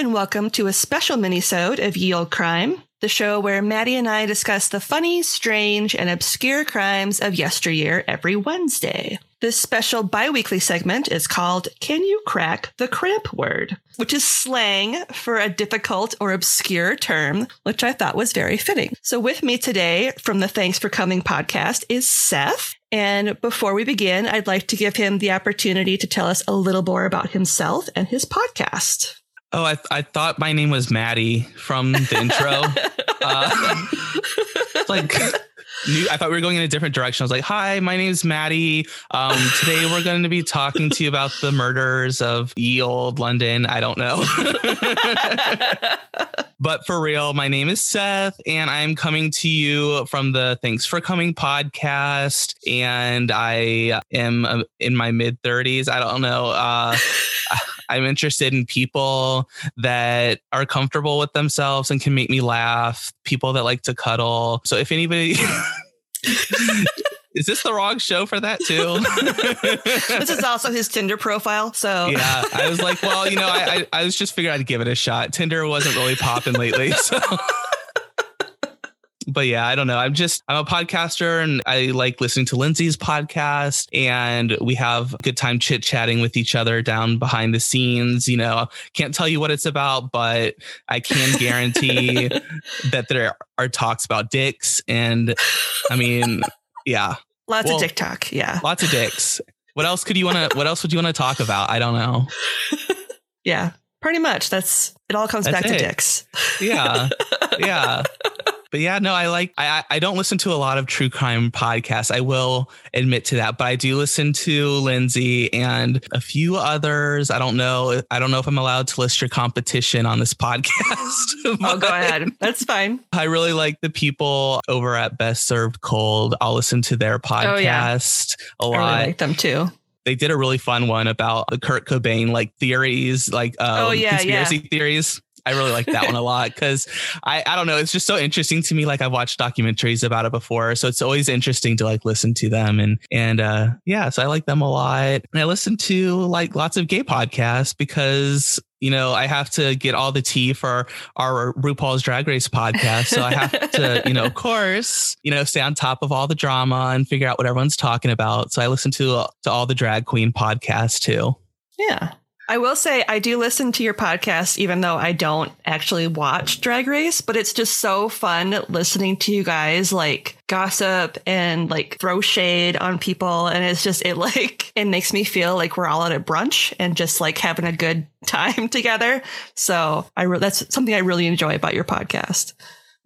And welcome to a special mini-sode of Ye Olde Crime, the show where Maddie and I discuss the funny, strange, and obscure crimes of yesteryear every Wednesday. This special bi-weekly segment is called Can You Crack the Cramp Word? Which is slang for a difficult or obscure term, which I thought was very fitting. So with me today from the Thanks for Coming podcast is Seth. And before we begin, I'd like to give him the opportunity to tell us a little more about himself and his podcast. Oh, I, I thought my name was Maddie from the intro. uh, like, new, I thought we were going in a different direction. I was like, "Hi, my name is Maddie. Um, today we're going to be talking to you about the murders of Ye Olde London. I don't know, but for real, my name is Seth, and I'm coming to you from the Thanks for Coming podcast. And I am uh, in my mid 30s. I don't know. Uh, I'm interested in people that are comfortable with themselves and can make me laugh, people that like to cuddle. So if anybody Is this the wrong show for that too? this is also his Tinder profile. So yeah, I was like, well, you know, I, I, I was just figuring I'd give it a shot. Tinder wasn't really popping lately, so but yeah, I don't know. I'm just I'm a podcaster and I like listening to Lindsay's podcast and we have a good time chit chatting with each other down behind the scenes. You know, can't tell you what it's about, but I can guarantee that there are talks about dicks and I mean, yeah. Lots well, of dick talk, yeah. Lots of dicks. What else could you want to what else would you want to talk about? I don't know. yeah. Pretty much. That's it all comes That's back it. to dicks. Yeah. Yeah but yeah, no, I like I I don't listen to a lot of true crime podcasts. I will admit to that, but I do listen to Lindsay and a few others. I don't know. I don't know if I'm allowed to list your competition on this podcast. oh, go ahead. That's fine. I really like the people over at Best Served Cold. I'll listen to their podcast oh, yeah. a lot. I really like them too they did a really fun one about the Kurt Cobain like theories, like um, oh yeah, conspiracy yeah. theories. I really like that one a lot because I, I don't know, it's just so interesting to me. Like I've watched documentaries about it before. So it's always interesting to like listen to them and and uh yeah, so I like them a lot. And I listen to like lots of gay podcasts because you know, I have to get all the tea for our RuPaul's Drag Race podcast. So I have to, you know, of course, you know, stay on top of all the drama and figure out what everyone's talking about. So I listen to to all the drag queen podcasts too. Yeah. I will say I do listen to your podcast, even though I don't actually watch Drag Race, but it's just so fun listening to you guys like gossip and like throw shade on people. And it's just, it like, it makes me feel like we're all at a brunch and just like having a good time together. So I, re- that's something I really enjoy about your podcast.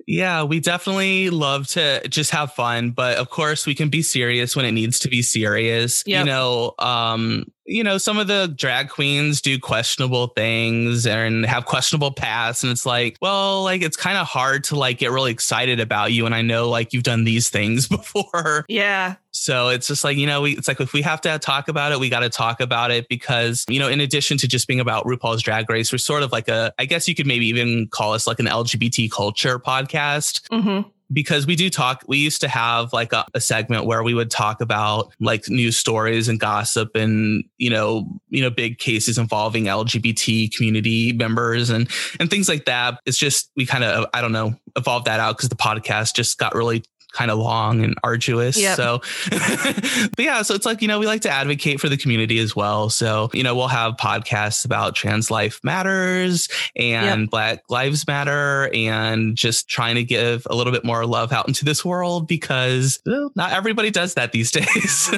Yeah, we definitely love to just have fun, but of course we can be serious when it needs to be serious. Yep. You know, um, you know, some of the drag queens do questionable things and have questionable pasts. And it's like, well, like it's kind of hard to like get really excited about you. And I know like you've done these things before. Yeah. So it's just like, you know, we, it's like if we have to talk about it, we got to talk about it because, you know, in addition to just being about RuPaul's drag race, we're sort of like a, I guess you could maybe even call us like an LGBT culture podcast. Mm-hmm because we do talk we used to have like a, a, segment where we would talk about like news stories and gossip and you know you know big cases involving lgbt community members and and things like that. It's just we kind of i don't know evolved that out because the podcast just got really kind of long and arduous. Yep. So, but yeah, so it's like, you know, we like to advocate for the community as well. So, you know, we'll have podcasts about trans life matters and yep. Black Lives Matter and just trying to give a little bit more love out into this world because well, not everybody does that these days.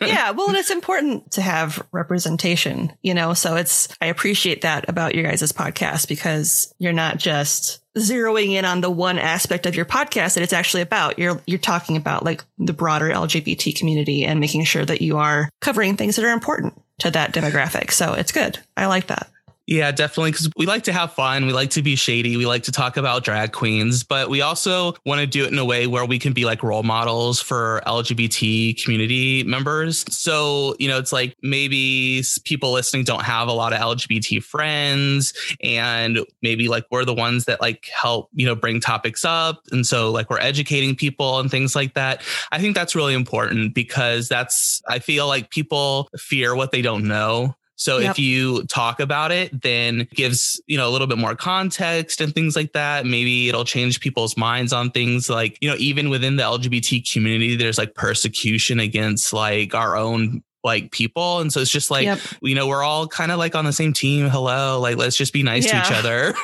yeah. Well, and it's important to have representation, you know, so it's, I appreciate that about your guys' podcast because you're not just zeroing in on the one aspect of your podcast that it's actually about. You're you're talking about like the broader LGBT community and making sure that you are covering things that are important to that demographic. So it's good. I like that. Yeah, definitely. Because we like to have fun. We like to be shady. We like to talk about drag queens, but we also want to do it in a way where we can be like role models for LGBT community members. So, you know, it's like maybe people listening don't have a lot of LGBT friends, and maybe like we're the ones that like help, you know, bring topics up. And so, like, we're educating people and things like that. I think that's really important because that's, I feel like people fear what they don't know. So Yep. if you talk about it, then gives, you know, a little bit more context and things like that. Maybe it'll change people's minds on things like, you know, even within the LGBT community, there's like persecution against like our own like people. And so it's just like, Yep. you know, we're all kind of like on the same team. Hello. Like, let's just be nice Yeah. to each other.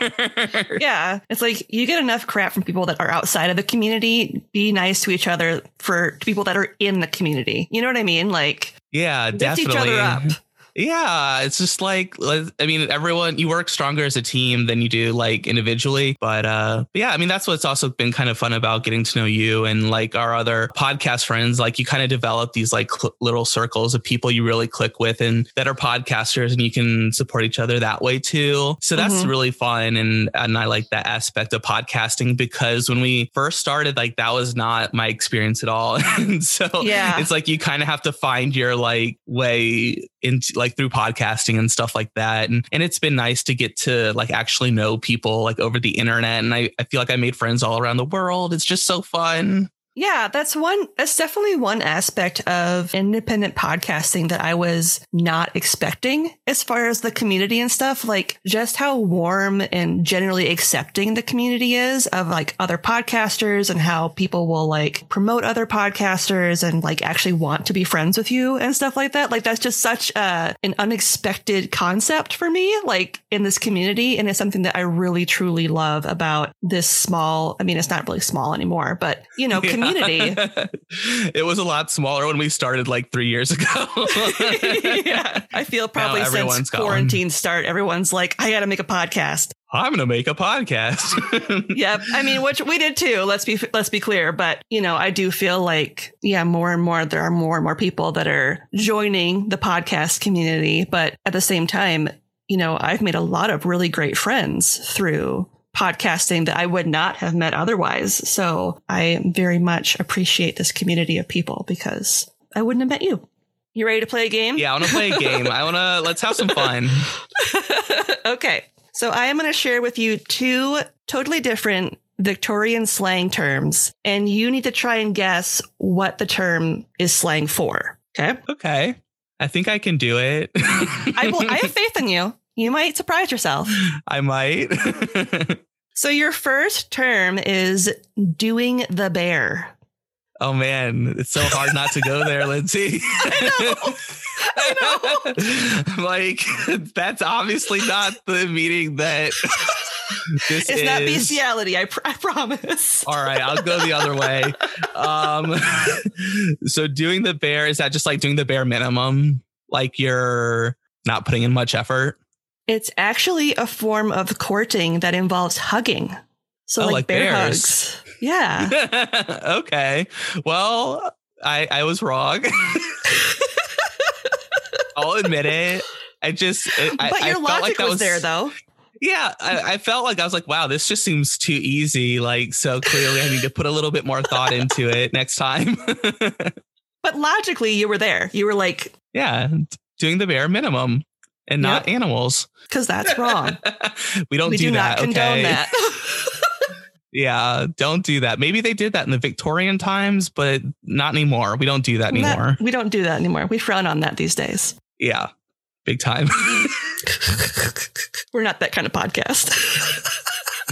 Yeah. It's like you get enough crap from people that are outside of the community. Be nice to each other for people that are in the community. You know what I mean? Like yeah, definitely. Each other up. Yeah, it's just like I mean, everyone you work stronger as a team than you do like individually. But uh yeah, I mean that's what's also been kind of fun about getting to know you and like our other podcast friends. Like you kind of develop these like cl- little circles of people you really click with and that are podcasters, and you can support each other that way too. So that's Mhm. really fun, and and I like that aspect of podcasting because when we first started, like that was not my experience at all, and so Yeah. it's like you kind of have to find your like way into like through podcasting and stuff like that. And and it's been nice to get to like actually know people like over the internet. And I, I feel like I made friends all around the world. It's just so fun Yeah, that's one that's definitely one aspect of independent podcasting that I was not expecting as far as the community and stuff, like just how warm and generally accepting the community is of like other podcasters and how people will like promote other podcasters and like actually want to be friends with you and stuff like that. Like that's just such a, an unexpected concept for me, like in this community. And it's something that I really truly love about this small, I mean, it's not really small anymore, but you know, community. it was a lot smaller when we started like three years ago yeah. I feel probably since everyone's got one. quarantine start, everyone's like, I got to make a podcast. i'm gonna make a podcast Yep. I mean, which we did too. Let's be let's be clear. But you know, I do feel like yeah, more and more there are more and more people that are joining the podcast community. But at the same time, you know, I've made a lot of really great friends through podcasting that I would not have met otherwise. So I very much appreciate this community of people because I wouldn't have met you. You ready to play a game? yeah i want to play a game i want to let's have some fun okay. So I am going to share with you two totally different Victorian slang terms, and you need to try and guess what the term is slang for. Okay. okay i think i can do it I will, I have faith in you. You might surprise yourself. i might So your first term is doing the bear. Oh man, it's so hard not to go there, Lindsay. I know. I know. like that's obviously not the meaning that this It's is. not bestiality. I, pr- I promise. All right, I'll go the other way. Um, so doing the bare is that just like doing the bare minimum? Like you're not putting in much effort. It's actually a form of courting that involves hugging. So Oh, like, like bear bears. hugs. Yeah. okay. Well, I I was wrong. I'll admit it. I just I, but I your felt logic like that was, there though. Yeah, I, I felt like I was like, wow, this just seems too easy. Like, so clearly I need to put a little bit more thought into it next time. But logically you were there. You were like, yeah, doing the bare minimum and not animals. because that's wrong. we don't we do, do that. not condone okay. that. Yeah, don't do that. Maybe they did that in the Victorian times, but not anymore. We don't do that anymore. we don't do that anymore. We frown on that these days. Yeah, big time. We're not that kind of podcast.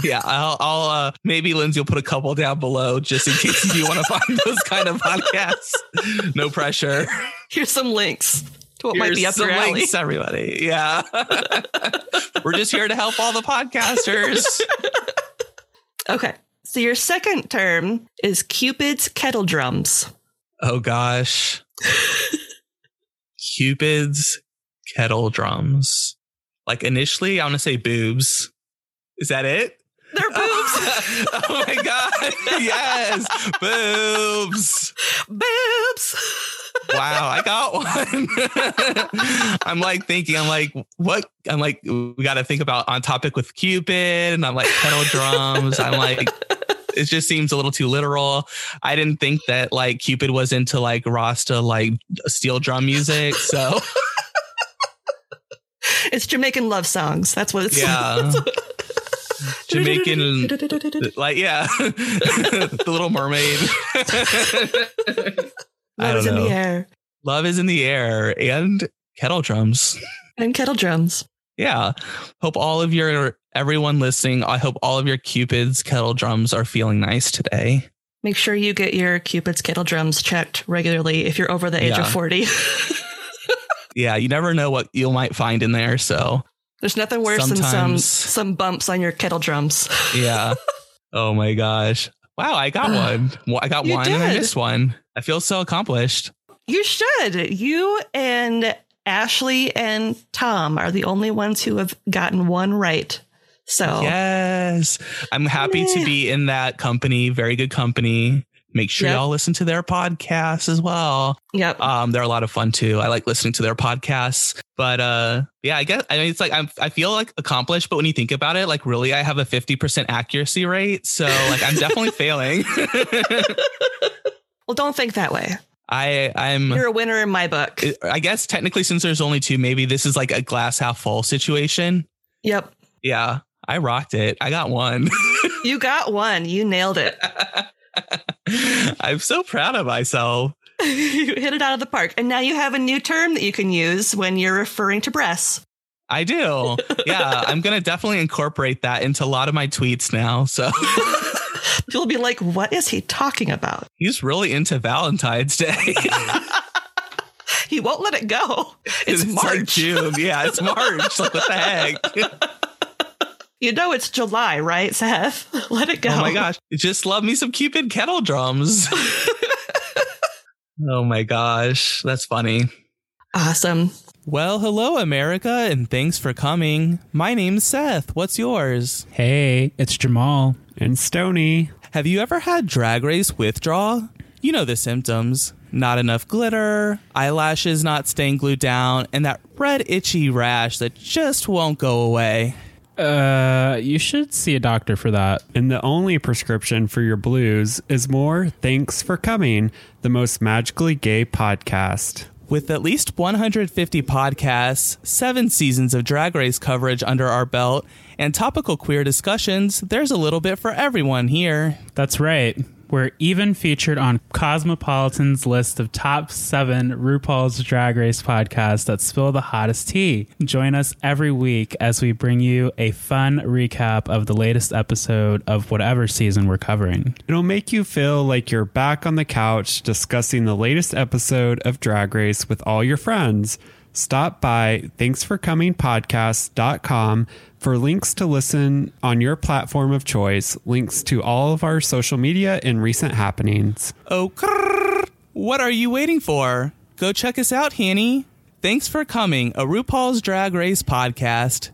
yeah, I'll, I'll uh, maybe Lindsay will put a couple down below just in case you want to find those kind of podcasts. No pressure. Here's some links what might Here's be up your alley. links, everybody. Yeah, we're just here to help all the podcasters. Okay. So your second term is Cupid's kettle drums. Oh gosh, Cupid's kettle drums. Like initially, I want to say boobs. Is that it? They're oh boobs. oh my god! Yes, boobs. boobs. Wow, I got one. I'm like thinking, I'm like, what? I'm like, we got to think about on topic with Cupid, and I'm like kettle drums. I'm like, it just seems a little too literal. I didn't think that like Cupid was into like Rasta like steel drum music. So It's Jamaican love songs. That's what it's. yeah, Jamaican, like yeah, the Little Mermaid. Love is don't in the air. Love is in the air and kettle drums. And kettle drums. Yeah. Hope all of your everyone listening, I hope all of your Cupid's kettle drums are feeling nice today. Make sure you get your Cupid's kettle drums checked regularly if you're over the age Yeah. of 40. Yeah, you never know what you might find in there. So, There's nothing worse than some some bumps on your kettle drums. yeah. oh my gosh. Wow, I got one. I got You one and I missed one. I feel so accomplished. You should. You and Ashley and Tom are the only ones who have gotten one right. So Yes. I'm happy to be in that company. Very good company. Make sure Yep. y'all listen to their podcasts as well. yep. Um, they're a lot of fun too. I like listening to their podcasts. But uh, yeah, I guess I mean it's like I'm, I feel like accomplished, but when you think about it, like really, I have a 50% accuracy rate. So like I'm definitely failing. well, don't think that way. I I'm You're a winner in my book. I guess technically since there's only two, maybe this is like a glass half full situation. Yep. Yeah, I rocked it. I got one. You got one. You nailed it. I'm so proud of myself. you hit it out of the park. And now you have a new term that you can use when you're referring to breasts. I do. Yeah, I'm going to definitely incorporate that into a lot of my tweets now. So People be like, what is he talking about? he's really into Valentine's Day. He won't let it go. It's, like March. June. Yeah, it's March. Like, what the heck? You know it's July, right, Seth? Let it go. Oh my gosh. Just love me some Cupid kettle drums. oh my gosh. That's funny. Awesome. Well, hello, America, and thanks for coming. My name's Seth. What's yours? Hey, it's Jamal. and Stony. Have you ever had drag race withdrawal? You know the symptoms not enough glitter, eyelashes not staying glued down, and that red itchy rash that just won't go away. Uh, you should see a doctor for that. And the only prescription for your blues is more Thanks for Coming, the most magically gay podcast. With at least 150 podcasts, seven seasons of drag race coverage under our belt, and topical queer discussions, there's a little bit for everyone here. That's right. We're even featured on Cosmopolitan's list of top seven RuPaul's Drag Race podcasts that spill the hottest tea. Join us every week as we bring you a fun recap of the latest episode of whatever season we're covering. It'll make you feel like you're back on the couch discussing the latest episode of Drag Race with all your friends. Stop by thanksforcomingpodcast.com for links to listen on your platform of choice, links to all of our social media and recent happenings. Oh, crrr. what are you waiting for? Go check us out, Hanny. Thanks for coming, a RuPaul's Drag Race podcast.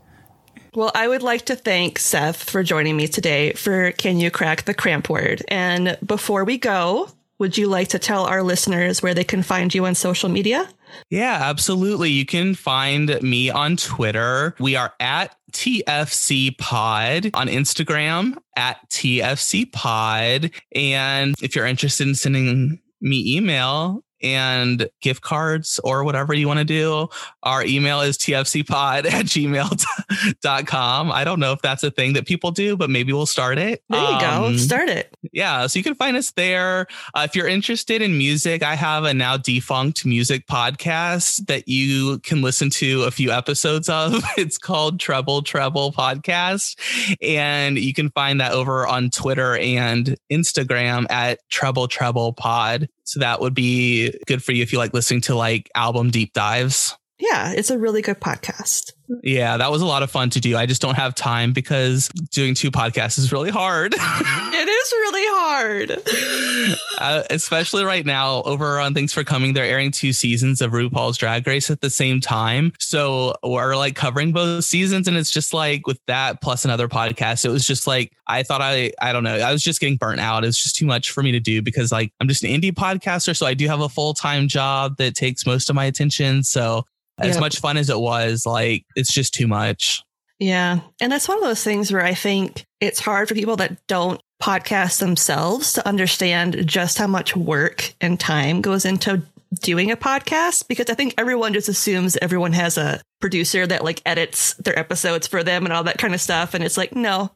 Well, I would like to thank Seth for joining me today for Can You Crack the Cramp Word? And before we go, would you like to tell our listeners where they can find you on social media? Yeah, absolutely. You can find me on Twitter. We are at TFC Pod on Instagram at TFC Pod. And if you're interested in sending me email and gift cards or whatever you want to do, our email is tfcpod at gmail.com. I don't know if that's a thing that people do, but maybe we'll start it. There you go. Um, Start it. yeah, so you can find us there. Uh, if you're interested in music, I have a now defunct music podcast that you can listen to a few episodes of. It's called Treble Treble Podcast. And you can find that over on Twitter and Instagram at Treble Treble Pod. So that would be good for you if you like listening to like album deep dives. Yeah, it's a really good podcast. Yeah, that was a lot of fun to do. I just don't have time because doing two podcasts is really hard. It is really hard. uh, especially right now over on Thanks for Coming. They're airing two seasons of RuPaul's Drag Race at the same time. So we're like covering both seasons. And it's just like with that plus another podcast, it was just like, I thought I, I don't know, I was just getting burnt out. It was just too much for me to do because like I'm just an indie podcaster. So I do have a full time job that takes most of my attention. So as Yep. much fun as it was, like it's just too much. Yeah. And that's one of those things where I think it's hard for people that don't podcast themselves to understand just how much work and time goes into doing a podcast because I think everyone just assumes everyone has a producer that like edits their episodes for them and all that kind of stuff. And it's like, no,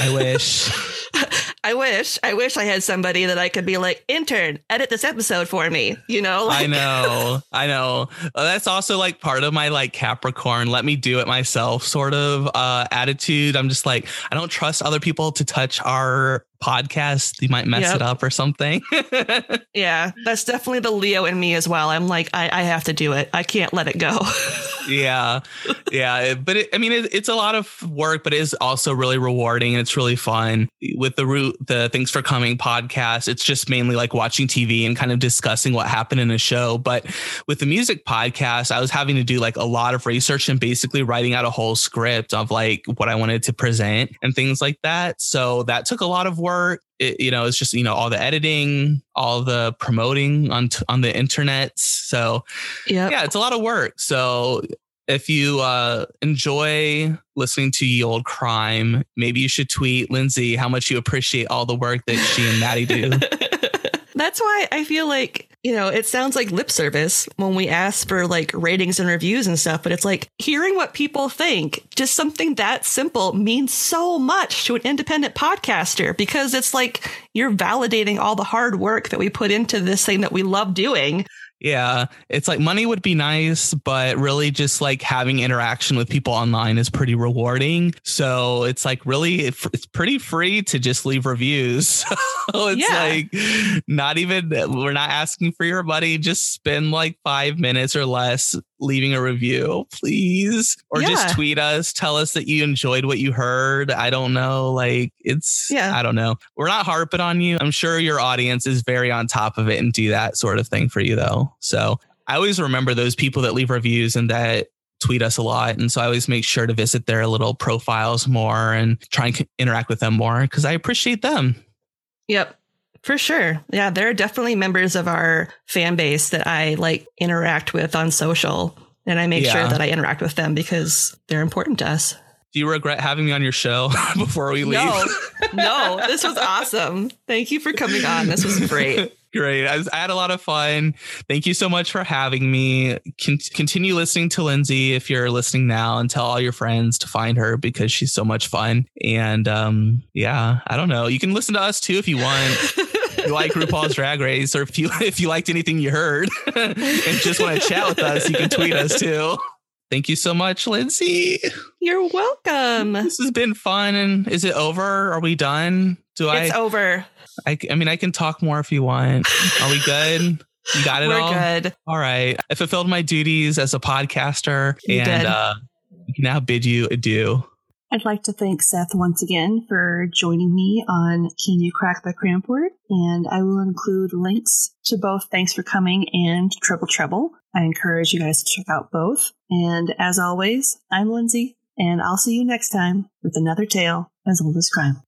I wish. I wish. I wish I had somebody that I could be like, intern, edit this episode for me. You know? Like- I know. I know. Uh, that's also like part of my like Capricorn, let me do it myself sort of uh attitude. I'm just like, I don't trust other people to touch our podcast, you might mess yep. it up or something. yeah, that's definitely the Leo in me as well. I'm like, I, I have to do it. I can't let it go. yeah, yeah. But it, I mean, it, it's a lot of work, but it is also really rewarding and it's really fun. With the root, the Thanks for Coming podcast, it's just mainly like watching TV and kind of discussing what happened in a show. But with the music podcast, I was having to do like a lot of research and basically writing out a whole script of like what I wanted to present and things like that. So that took a lot of work. It, you know, it's just you know all the editing, all the promoting on t- on the internet. So yep. yeah, it's a lot of work. So if you uh, enjoy listening to Ye Olde Crime, maybe you should tweet Lindsay how much you appreciate all the work that she and Maddie do. That's why I feel like you know, it sounds like lip service when we ask for like ratings and reviews and stuff, but it's like hearing what people think, just something that simple means so much to an independent podcaster because it's like you're validating all the hard work that we put into this thing that we love doing. Yeah, it's like money would be nice, but really just like having interaction with people online is pretty rewarding. So it's like really, it's pretty free to just leave reviews. So it's yeah. like not even, we're not asking for your money. Just spend like five minutes or less leaving a review, please. Or yeah. just tweet us, tell us that you enjoyed what you heard. I don't know. Like it's, yeah, I don't know. We're not harping on you. I'm sure your audience is very on top of it and do that sort of thing for you though. So I always remember those people that leave reviews and that tweet us a lot. And so I always make sure to visit their little profiles more and try and interact with them more because I appreciate them. Yep. For sure. Yeah, there are definitely members of our fan base that I like interact with on social. And I make yeah. sure that I interact with them because they're important to us. Do you regret having me on your show before we leave? No, no, this was awesome. Thank you for coming on. This was great. Great. I, was, I, had a lot of fun. Thank you so much for having me. Con- continue listening to Lindsay if you're listening now and tell all your friends to find her because she's so much fun. And um, yeah, I don't know. You can listen to us too if you want. you like RuPaul's Drag Race, or if you if you liked anything you heard and just want to chat with us, you can tweet us too. Thank you so much, Lindsay. You're welcome. This has been fun. And is it over? Are we done? Do I? It's over. I, I mean, I can talk more if you want. Are we good? You got it We're all? good. All right. I fulfilled my duties as a podcaster you and did. uh, now bid you adieu. I'd like to thank Seth once again for joining me on Can You Crack the Cramp Word? And I will include links to both Thanks for Coming and Triple Treble. I encourage you guys to check out both. And as always, I'm Lindsay, and I'll see you next time with another tale as old as crime.